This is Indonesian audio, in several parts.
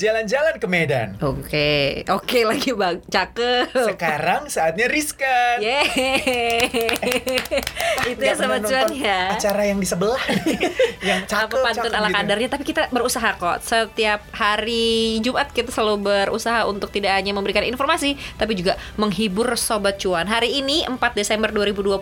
Jalan-jalan ke Medan. Oke, oke lagi bang, cakep. Sekarang saatnya Riskan. Yeay. Itu ya pernah cuan ya. Acara yang di sebelah yang cakep, Apa pantun cakep ala gitu. kadarnya Tapi kita berusaha kok Setiap hari Jumat Kita selalu berusaha Untuk tidak hanya memberikan informasi Tapi juga menghibur Sobat Cuan Hari ini 4 Desember 2020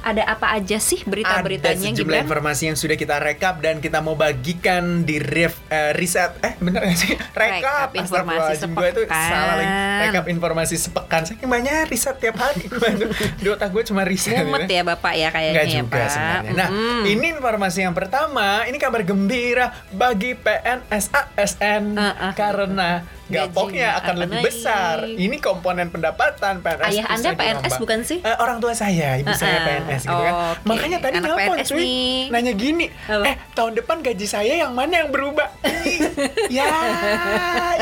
Ada apa aja sih berita-beritanya Ada sejumlah Gibran? informasi yang sudah kita rekap dan kita mau bagikan di ref, eh, riset eh bener gak sih rekap, Rekap informasi gue itu sepekan. salah lagi rekap informasi sepekan saking banyak riset tiap hari gue tuh di otak gue cuma riset Mumet ya Bapak ya kayaknya Enggak ya juga Pak sebenarnya. Nah, Mm-mm. ini informasi yang pertama. Ini kabar gembira bagi PNS ASN Uh-uh. karena Gajinya gapoknya akan lebih naik. besar. Ini komponen pendapatan PNS. Ayah Anda PNS bukan sih? Eh, orang tua saya, ibu saya Uh-uh. PNS gitu kan. Oke. Makanya tadi Anak nelpon PNS cuy, nih. nanya gini, Apa? eh tahun depan gaji saya yang mana yang berubah? ya,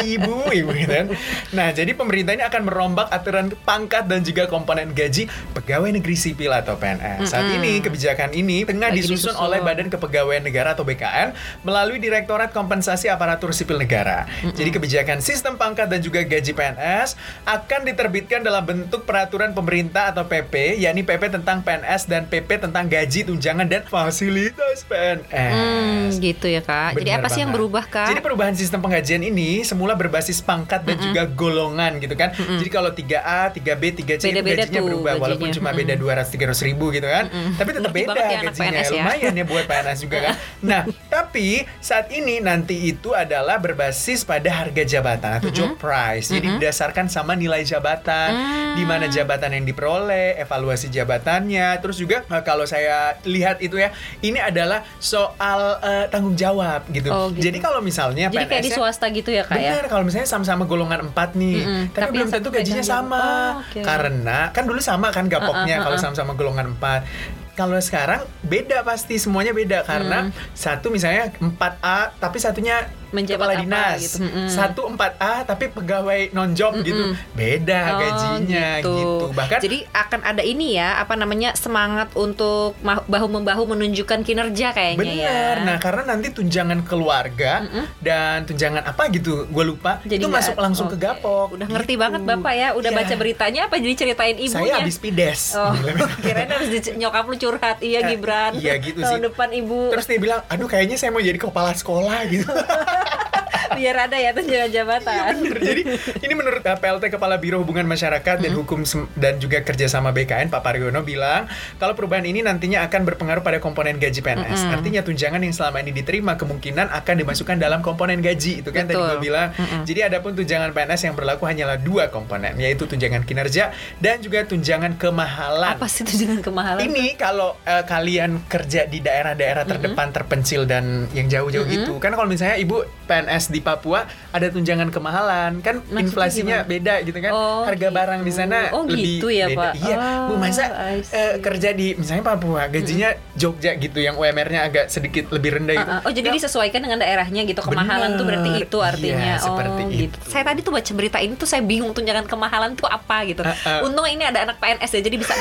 ibu, ibu gitu kan. Nah, jadi pemerintah ini akan merombak aturan pangkat dan juga komponen gaji pegawai negeri sipil atau PNS. Saat Mm-mm. ini kebijakan ini tengah Lagi disusun, disusun. oleh Badan Kepegawaian Negara atau BKN melalui Direktorat Kompensasi Aparatur Sipil Negara. Jadi kebijakan sistem pangkat dan juga gaji PNS akan diterbitkan dalam bentuk peraturan pemerintah atau PP, yakni PP tentang PNS dan PP tentang gaji, tunjangan dan fasilitas PNS. Hmm, gitu ya kak. Jadi Bener apa sih yang banget. berubah kak? Jadi perubahan sistem penggajian ini semula berbasis pangkat dan juga golongan gitu kan. Jadi kalau 3A, 3B, 3C itu Beda-beda gajinya tuh berubah walaupun gajinya. cuma beda 200 300 ribu gitu kan. Tapi tetap Ngerti beda ya gajinya. PNS ya. Lumayan ya buat PNS juga kan. Nah, tapi saat ini nanti itu adalah berbasis pada harga jabatan atau job price. Jadi didasarkan sama nilai jabatan, Hmm. di mana jabatan yang diperoleh, evaluasi jabatannya, terus juga eh, kalau saya lihat itu ya, ini adalah soal eh, tanggung jawab gitu. Oh, gitu. Jadi kalau misalnya Jadi kayak di swasta gitu ya kak Benar, kalau misalnya sama-sama golongan 4 nih, Mm-mm. tapi, Tapi belum tentu gajinya sama. Oh, oke. Karena kan dulu sama kan gapoknya Uh-uh, kalau uh-uh. sama-sama golongan 4. Kalau sekarang beda pasti semuanya beda karena Hmm. satu misalnya 4A tapi satunya Menjabat kepala dinas. gitu. Mm-mm. Satu 4A tapi pegawai non job gitu. Beda Oh, gajinya gitu. Bahkan jadi akan ada ini ya apa namanya semangat untuk bahu membahu menunjukkan kinerja kayaknya ya. Bener, nah karena nanti tunjangan keluarga dan tunjangan apa gitu, gue lupa, itu nggak- masuk langsung ke oke. gapok. Udah ngerti gitu. banget bapak ya, udah Iya. baca beritanya apa jadi ceritain ibunya? Saya habis pides. Oh, kirain harus nyokap lu curhat. Iya Eh, Gibran. iya gitu Tahun sih. depan ibu Terus dia bilang, aduh kayaknya saya mau jadi kepala sekolah gitu. biar ada ya tunjangan jabatan. Bener. Jadi ini menurut uh, PLT Kepala Biro Hubungan Masyarakat dan Hukum Sem- dan juga Kerjasama BKN Pak Pariono bilang kalau perubahan ini nantinya akan berpengaruh pada komponen gaji PNS. Artinya tunjangan yang selama ini diterima kemungkinan akan dimasukkan dalam komponen gaji itu kan tadi Betul. gue bilang. Jadi adapun tunjangan PNS yang berlaku hanyalah dua komponen yaitu tunjangan kinerja dan juga tunjangan kemahalan. Apa sih tunjangan kemahalan? Ini kalau eh, kalian kerja di daerah-daerah terdepan, terpencil dan yang jauh-jauh gitu, kan kalau misalnya ibu PNS di Papua ada tunjangan kemahalan, kan Maksudnya inflasinya gimana? beda gitu kan, Oh, harga gitu. barang di sana Oh, lebih gitu ya, beda. Pak? Iya, bu Oh, masa I see. eh, kerja di misalnya Papua gajinya Jogja gitu, yang UMR-nya agak sedikit lebih rendah gitu. Uh, uh. Oh jadi Nah, disesuaikan dengan daerahnya gitu kemahalan tuh berarti Bener. itu artinya Iya, seperti oh itu. gitu. Saya tadi tuh baca berita ini tuh saya bingung tunjangan kemahalan tuh apa gitu. Uh, uh. Untung ini ada anak PNS ya jadi bisa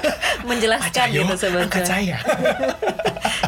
menjelaskan Ayo, gitu sebenarnya. saya.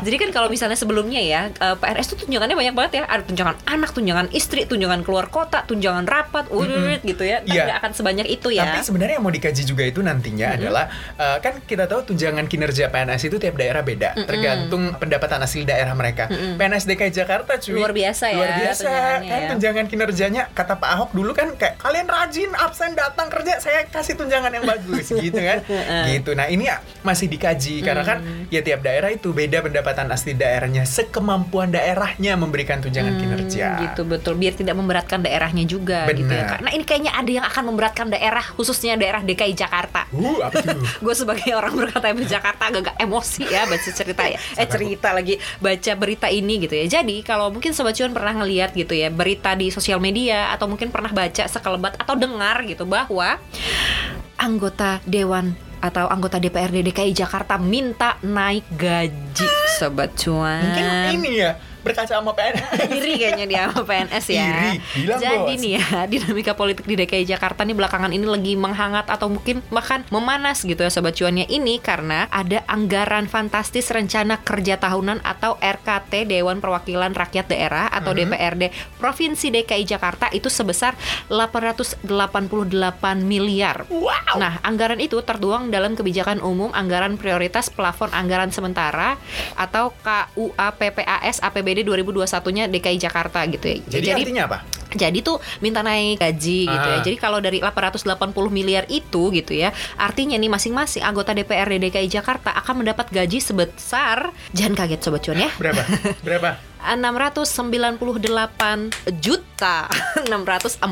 Jadi kan kalau misalnya sebelumnya ya eh, PNS tuh tunjangannya banyak banget ya. Ada tunjangan anak, tunjangan istri, tunjangan keluar kota, tunjangan rapat, udah gitu ya. Iya. nggak akan sebanyak itu ya. Tapi sebenarnya yang mau dikaji juga itu nantinya adalah uh, kan kita tahu tunjangan kinerja PNS itu tiap daerah beda, tergantung pendapatan asli daerah mereka. PNS DKI Jakarta cuy Luar biasa ya Luar biasa kan ya. tunjangan kinerjanya kata Pak Ahok dulu kan kayak kalian rajin absen datang kerja saya kasih tunjangan yang bagus gitu kan. gitu. Nah, ini ya masih dikaji karena kan ya tiap daerah itu beda pendapatan asli daerahnya sekemampuan daerahnya memberikan tunjangan kinerja. gitu betul biar tidak memberatkan daerahnya juga gitu ya karena ini kayaknya ada yang akan memberatkan daerah khususnya daerah DKI Jakarta. Uh, gue sebagai orang berKTP Jakarta agak-agak emosi ya baca cerita ya. Eh cerita lagi baca berita ini gitu ya. Jadi kalau mungkin sobat cuan pernah ngeliat gitu ya berita di sosial media atau mungkin pernah baca sekelebat atau dengar gitu bahwa anggota dewan atau anggota DPRD DKI Jakarta minta naik gaji sobat cuan Mungkin ini ya berkaca sama PNS. iri kayaknya dia sama PNS ya. Iri, bilang, Jadi Bos. nih ya, dinamika politik di DKI Jakarta nih belakangan ini lagi menghangat atau mungkin bahkan memanas gitu ya sobat cuannya ini karena ada anggaran fantastis rencana kerja tahunan atau RKT Dewan Perwakilan Rakyat Daerah atau DPRD Provinsi DKI Jakarta itu sebesar 888 miliar. Wow. Nah, anggaran itu tertuang dalam kebijakan umum anggaran prioritas plafon anggaran sementara atau KUA PPAS APBD 2021-nya DKI Jakarta gitu ya. Jadi, artinya apa? Jadi tuh minta naik gaji gitu ya. Jadi kalau dari 880 miliar itu gitu ya, artinya nih masing-masing anggota DPRD DKI Jakarta akan mendapat gaji sebesar jangan kaget sobat cuan ya. Berapa? Berapa? 698 juta 649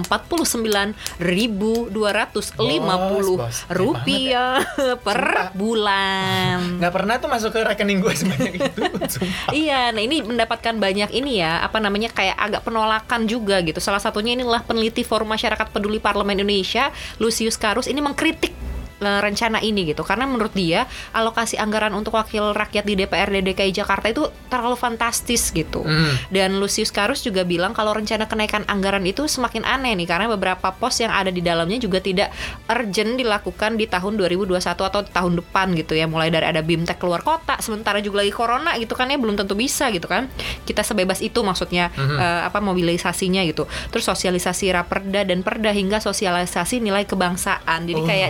ribu 250 Bos, bos. rupiah per Sumpah. bulan. Nggak pernah tuh masuk ke rekening gue sebanyak itu. Sumpah. Iya, nah ini mendapatkan banyak ini ya, apa namanya kayak agak penolakan juga gitu. Salah satunya inilah peneliti Forum Masyarakat Peduli Parlemen Indonesia, Lucius Karus ini mengkritik rencana ini gitu karena menurut dia alokasi anggaran untuk wakil rakyat di DPRD DKI Jakarta itu terlalu fantastis gitu. Hmm. Dan Lucius Karus juga bilang kalau rencana kenaikan anggaran itu semakin aneh nih karena beberapa pos yang ada di dalamnya juga tidak urgent dilakukan di tahun 2021 atau tahun depan gitu ya. Mulai dari ada BIMTEK keluar kota, sementara juga lagi corona gitu kan ya belum tentu bisa gitu kan. Kita sebebas itu maksudnya eh, apa mobilisasinya gitu. Terus sosialisasi raperda dan perda hingga sosialisasi nilai kebangsaan. Jadi Oh. kayak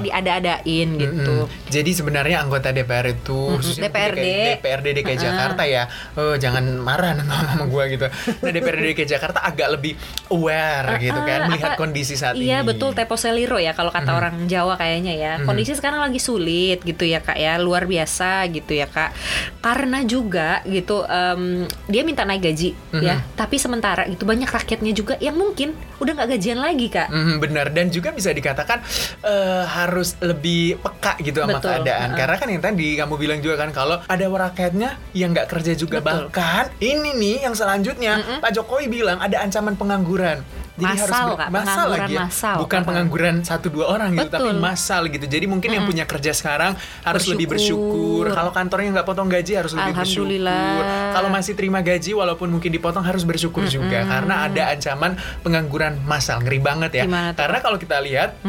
diada-adain gitu. Mm-mm. Jadi sebenarnya anggota DPR itu khususnya DPRD. DKI, DPRD DKI Jakarta ya, oh, jangan marah sama gue gitu. Nah DPRD DKI Jakarta agak lebih aware gitu kan melihat apa- kondisi saat ini. Iya betul Tepo Seliro ya kalau kata orang Jawa kayaknya ya. Kondisi sekarang lagi sulit gitu ya kak ya, luar biasa gitu ya kak. Karena juga gitu em, dia minta naik gaji ya, tapi sementara itu banyak rakyatnya juga yang mungkin udah nggak gajian lagi kak. Mhm, benar dan juga bisa dikatakan eh, harus lebih peka gitu sama Betul, keadaan. uh-uh. karena kan yang tadi kamu bilang juga kan kalau ada rakyatnya yang nggak kerja juga. Betul. bahkan ini nih yang selanjutnya Pak Jokowi bilang ada ancaman pengangguran. Massal, Kak, massal pengangguran lagi ya. massal. bukan pengangguran satu dua orang gitu tapi Betul. massal gitu. Jadi mungkin yang punya kerja sekarang harus lebih Bersyukur. bersyukur. Kalau kantornya nggak potong gaji harus lebih bersyukur. Kalau masih terima gaji walaupun mungkin dipotong harus bersyukur juga. Karena ada ancaman pengangguran massal ngeri banget ya. Gimana karena kalau kita lihat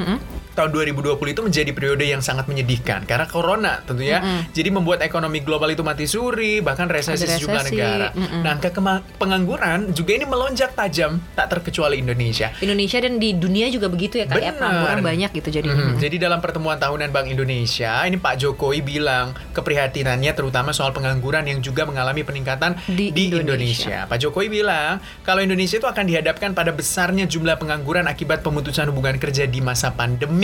tahun 2020 itu menjadi periode yang sangat menyedihkan karena corona tentunya jadi membuat ekonomi global itu mati suri bahkan resesi Ada sejumlah resesi, negara mm-mm. nah angka pengangguran juga ini melonjak tajam tak terkecuali Indonesia Indonesia dan di dunia juga begitu ya kak ya pengangguran banyak gitu jadi. Mhm. Jadi dalam pertemuan tahunan Bank Indonesia, ini Pak Jokowi bilang keprihatinannya terutama soal pengangguran yang juga mengalami peningkatan Di di, Indonesia. Indonesia. Pak Jokowi bilang kalau Indonesia itu akan dihadapkan pada besarnya jumlah pengangguran akibat pemutusan hubungan kerja di masa pandemi.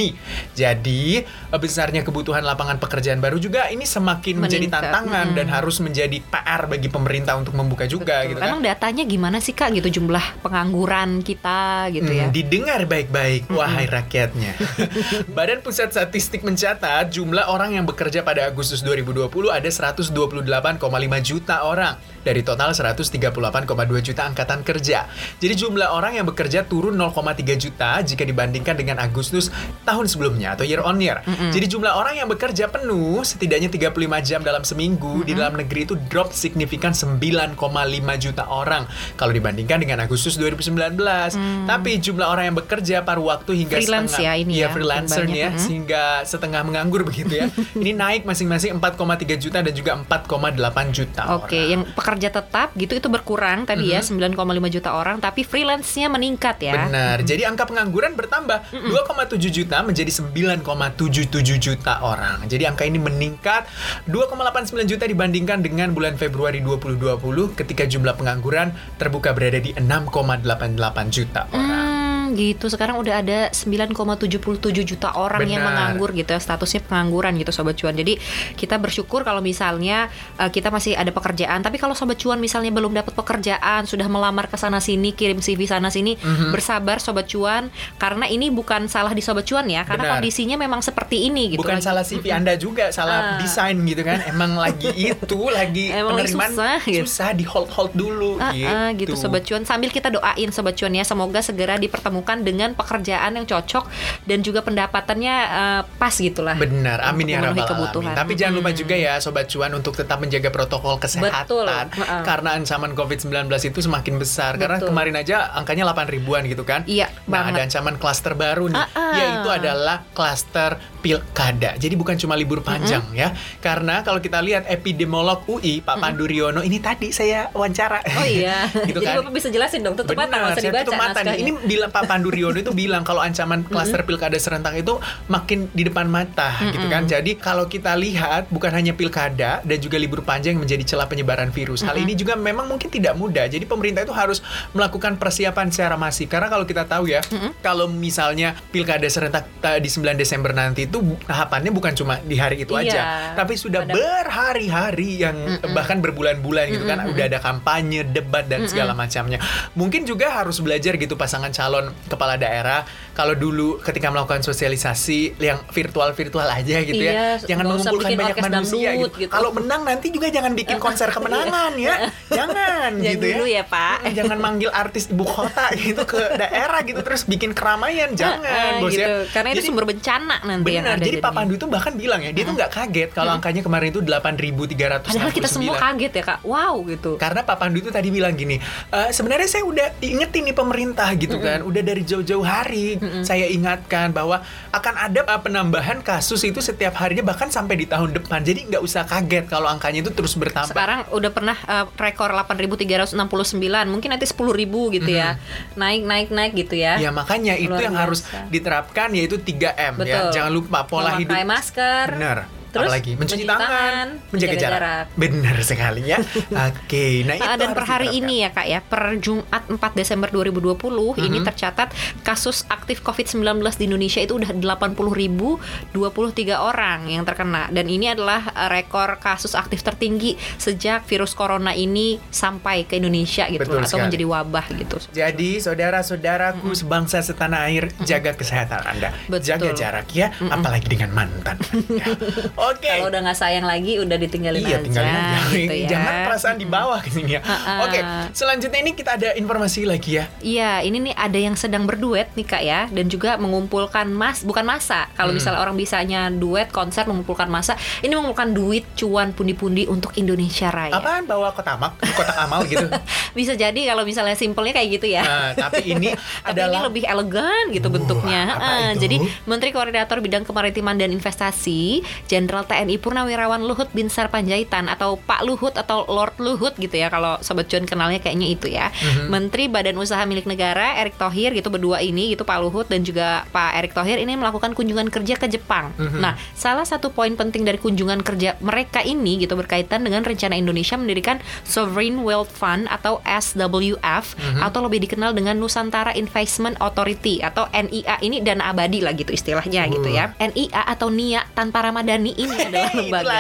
Jadi eh, besarnya kebutuhan lapangan pekerjaan baru juga ini semakin menjadi Meningkat. tantangan Mhm. dan harus menjadi PR bagi pemerintah untuk membuka juga Betul. gitu kan. Emang datanya gimana sih kak gitu jumlah pengangguran kita gitu ya? Hmm, didengar baik-baik, wahai rakyatnya. Badan Pusat Statistik mencatat jumlah orang yang bekerja pada Agustus 2020 ada 128,5 juta orang dari total 138,2 juta angkatan kerja. Jadi jumlah orang yang bekerja turun 0,3 juta jika dibandingkan dengan Agustus tahun sebelumnya atau year on year. Jadi jumlah orang yang bekerja penuh setidaknya 35 jam dalam seminggu di dalam negeri itu drop signifikan 9,5 juta orang kalau dibandingkan dengan Agustus 2019. Tapi jumlah orang yang bekerja paruh waktu hingga Freelance setengah ya ini Iya, ya, freelancer makin nih ya. Mm. sehingga setengah menganggur begitu ya. ini naik masing-masing 4,3 juta dan juga 4,8 juta Oke, orang. yang pekerja tetap gitu itu berkurang tadi ya 9,5 juta orang, tapi freelance-nya meningkat ya. Benar. Jadi angka pengangguran bertambah 2,7 juta menjadi 9,77 juta orang. Jadi angka ini meningkat 2,89 juta dibandingkan dengan bulan Februari 2020 ketika jumlah pengangguran terbuka berada di 6,88 juta orang. Hmm, gitu. Sekarang udah ada 9,77 juta orang yang Benar. menganggur gitu ya, statusnya pengangguran gitu sobat cuan. Jadi kita bersyukur kalau misalnya eh, kita masih ada pekerjaan, tapi kalau sobat cuan misalnya belum dapat pekerjaan, sudah melamar ke sana sini, kirim CV sana sini, Mhm. bersabar sobat cuan karena ini bukan salah di sobat cuan ya, karena Benar. kondisinya memang seperti ini gitu. Bukan Lagi- salah CV Anda juga, salah Ah. desain gitu kan. Emang lagi itu, lagi Emang penerimaan susah, gitu. susah di hold hold dulu Ah, gitu. ah, gitu sobat cuan sambil kita doain sobat cuan ya semoga segera dipertemukan dipertemukan dengan pekerjaan yang cocok dan juga pendapatannya eh, pas gitulah. Benar, amin ya rabbal alamin. Tapi jangan lupa juga ya sobat cuan untuk tetap menjaga protokol kesehatan Betul. Karena ancaman COVID-19 itu semakin besar. Karena Betul. kemarin aja angkanya 8 ribuan gitu kan. Iya, Nah, banget. ada ancaman klaster baru nih, ah. yaitu adalah klaster pilkada. Jadi bukan cuma libur panjang ya. Karena kalau kita lihat epidemiolog UI Pak Pandu Riono ini tadi saya wawancara. Oh iya. gitu Jadi kan. Bapak bisa jelasin dong, tutup mata nggak usah saya dibaca tutup mata nih. Ini bilang Pak Pandu Riono itu bilang kalau ancaman klaster pilkada serentak itu makin di depan mata gitu kan. Jadi kalau kita lihat bukan hanya pilkada dan juga libur panjang yang menjadi celah penyebaran virus. Hal ini juga memang mungkin tidak mudah. Jadi pemerintah itu harus melakukan persiapan secara masif. Karena kalau kita tahu ya, kalau misalnya pilkada serentak eh, di 9 Desember nanti itu tahapannya bukan cuma di hari itu Iya. aja, tapi sudah berhari-hari yang bahkan berbulan-bulan gitu kan udah ada kampanye, debat dan segala macamnya. Mungkin juga harus belajar gitu pasangan calon kepala daerah kalau dulu ketika melakukan sosialisasi yang virtual-virtual aja gitu Iya, ya. Jangan mengumpulkan banyak manusia dangdut gitu. gitu. Kalau menang nanti juga jangan bikin konser kemenangan ya. Jangan gitu dulu ya, Pak. Mm, Jangan manggil artis ibu kota gitu ke daerah gitu terus bikin keramaian. Jangan, Bos gitu. ya. Karena itu Jadi- sumber bencana nanti yang Benar, ada. jadi Pak. Pandu itu bahkan bilang ya, dia tuh nggak kaget kalau angkanya kemarin itu 8.369. Padahal kita semua kaget ya kak, wow gitu. Karena Pak Pandu itu tadi bilang gini, "E, sebenarnya saya udah ingetin nih pemerintah gitu kan, udah dari jauh-jauh hari saya ingatkan bahwa akan ada uh, penambahan kasus itu setiap harinya bahkan sampai di tahun depan. Jadi nggak usah kaget kalau angkanya itu terus bertambah. Sekarang udah pernah uh, rekor 8.369, mungkin nanti 10.000 gitu ya. Naik naik naik gitu ya. Ya makanya itu Luar yang harus diterapkan yaitu 3M ya. Jangan lupa pola Memakai hidup. masker. Benar. Terus Apalagi mencuci, mencuci tangan, tangan, menjaga, menjaga jarak. jarak. Benar sekali ya. Oke, nah itu Ah, dan harus per hari ini ya kak ya per Jumat 4 Desember 2020 ini Mhm. tercatat kasus aktif COVID-19 di Indonesia itu udah 80.023 orang yang terkena dan ini adalah eh, rekor kasus aktif tertinggi sejak virus corona ini sampai ke Indonesia gitu Betul atau sekali. menjadi wabah gitu. Jadi saudara-saudaraku sebangsa setanah air, jaga kesehatan Anda, Betul. jaga jarak ya, apalagi dengan mantan. Ya. Oke. Kalau udah nggak sayang lagi udah ditinggalin Iya, aja tinggalin aja. gitu ya. Jangan perasaan di bawah ke sini ya. Oke, selanjutnya ini kita ada informasi lagi ya. Iya, ini nih ada yang sedang berduet nih kak ya, dan juga mengumpulkan mas, bukan masa. Kalau Hmm. misalnya orang bisanya duet konser mengumpulkan masa, ini mengumpulkan duit cuan pundi-pundi untuk Indonesia Raya. Apaan bawa kotak kotak amal gitu? Bisa jadi kalau misalnya simpelnya kayak gitu ya. Nah, tapi ini Tapi ini adalah lebih elegan gitu Wah, bentuknya. itu? Jadi Menteri Koordinator Bidang Kemaritiman dan Investasi, Jenderal TNI Purnawirawan Luhut Binsar Panjaitan atau Pak Luhut atau Lord Luhut gitu ya kalau Sobat Cuan kenalnya kayaknya itu ya. Mhm. Menteri Badan Usaha Milik Negara Erick Thohir gitu berdua ini gitu Pak Luhut dan juga Pak Erick Thohir ini melakukan kunjungan kerja ke Jepang. Mhm. Nah, salah satu poin penting dari kunjungan kerja mereka ini gitu berkaitan dengan rencana Indonesia mendirikan Sovereign Wealth Fund atau SWF Mhm. atau lebih dikenal dengan Nusantara Investment Authority atau NIA ini dana abadi lah gitu istilahnya gitu ya. NIA atau NIA tanpa Ramadhani ini adalah lembaga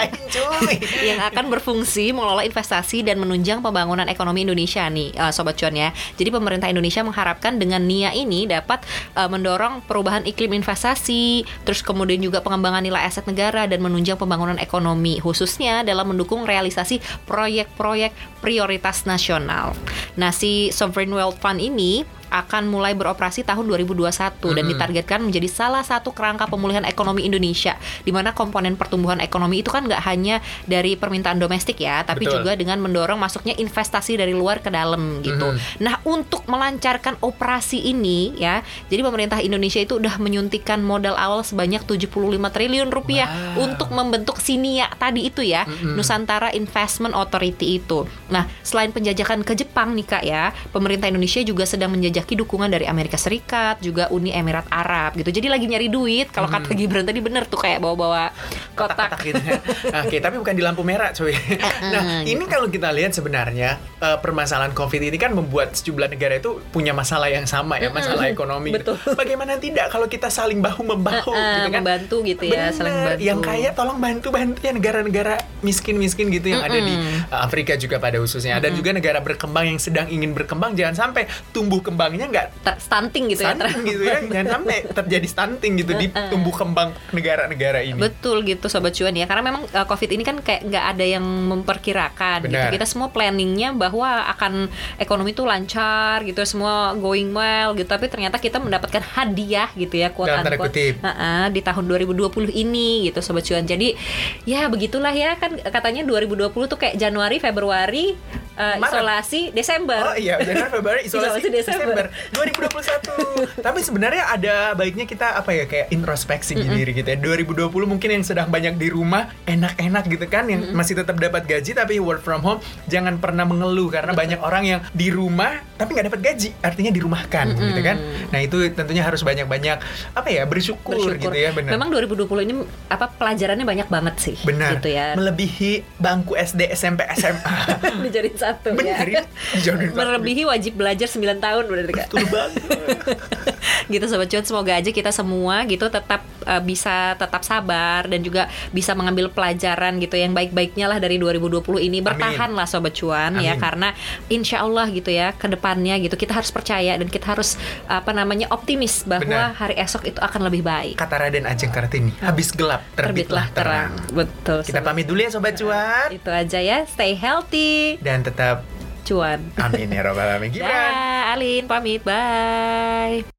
yang akan berfungsi mengelola investasi dan menunjang pembangunan ekonomi Indonesia nih eh, sobat cuan ya. Jadi pemerintah Indonesia mengharapkan dengan NIA ini dapat eh, mendorong perubahan iklim investasi, terus kemudian juga pengembangan nilai aset negara dan menunjang pembangunan ekonomi khususnya dalam mendukung realisasi proyek-proyek prioritas nasional. Nah, si Sovereign Wealth Fund ini akan mulai beroperasi tahun 2021 dan Mhm. ditargetkan menjadi salah satu kerangka pemulihan ekonomi Indonesia di mana komponen pertumbuhan ekonomi itu kan nggak hanya dari permintaan domestik ya tapi Betul. juga dengan mendorong masuknya investasi dari luar ke dalam gitu. Mhm. Nah, untuk melancarkan operasi ini ya, jadi pemerintah Indonesia itu udah menyuntikkan modal awal sebanyak 75 triliun rupiah Wow. untuk membentuk Sinia tadi itu ya, Mhm. Nusantara Investment Authority itu. Nah, selain penjajakan ke Jepang nih Kak ya, pemerintah Indonesia juga sedang menjajaki dukungan dari Amerika Serikat, juga Uni Emirat Arab gitu. Jadi lagi nyari duit. Kalau kata Gibran tadi bener tuh kayak bawa-bawa kotak-kotak kotak. gitu ya. Oke, tapi bukan di lampu merah, cuy. nah, gitu. ini kalau kita lihat sebenarnya eh, permasalahan COVID ini kan membuat sejumlah negara itu punya masalah yang sama ya, masalah ekonomi. gitu. Bagaimana tidak kalau kita saling bahu membahu Eh, gitu kan? membantu gitu ya, Bener. saling bantu. Yang kaya tolong bantu-bantu ya negara-negara miskin-miskin gitu yang ada di eh, Afrika juga pada khususnya. Dan juga negara berkembang yang sedang ingin berkembang jangan sampai tumbuh kembang kembangnya nggak stunting gitu ya. stunting gitu ya jangan sampai terjadi stunting gitu di tumbuh kembang negara-negara ini Betul gitu sobat cuan ya karena memang uh, covid ini kan kayak nggak ada yang memperkirakan gitu Benar. kita semua planningnya bahwa akan ekonomi tuh lancar gitu semua going well gitu tapi ternyata kita mendapatkan hadiah gitu ya quote Dalam tanda unquote. kutip. Heeh, di tahun 2020 ini gitu sobat cuan jadi ya begitulah ya kan katanya 2020 tuh kayak Januari Februari uh, Maret. isolasi Desember Oh iya, Januari Februari isolasi, Isolasi Desember. Desember 2021. Tapi sebenarnya ada baiknya kita apa ya kayak introspeksi diri gitu ya. 2020 mungkin yang sedang banyak di rumah enak-enak gitu kan yang masih tetap dapat gaji tapi work from home jangan pernah mengeluh karena banyak orang yang di rumah tapi nggak dapat gaji artinya dirumahkan gitu kan. Nah, itu tentunya harus banyak-banyak apa ya bersyukur, bersyukur. gitu ya benar. Memang 2020 ini apa pelajarannya banyak banget sih. benar. Gitu ya. Melebihi bangku SD, SMP, SMA. Dijadiin satu benar ya. ya. Satu. Melebihi wajib belajar 9 tahun berarti Kak. Betul banget. gitu sobat cuan semoga aja kita semua gitu tetap uh, bisa tetap sabar dan juga bisa mengambil pelajaran gitu yang baik-baiknya lah dari 2020 ini bertahan lah sobat cuan ya Amin. karena insya Allah gitu ya ke depannya gitu kita harus percaya dan kita harus apa namanya optimis bahwa Benar. hari esok itu akan lebih baik Kata Raden Ajeng Kartini, habis gelap terbitlah terang. betul Kita sobat. pamit dulu ya sobat cuan itu aja ya stay healthy dan tetap cuan amin ya robbal alamin. Gibran. Dah, Alin pamit bye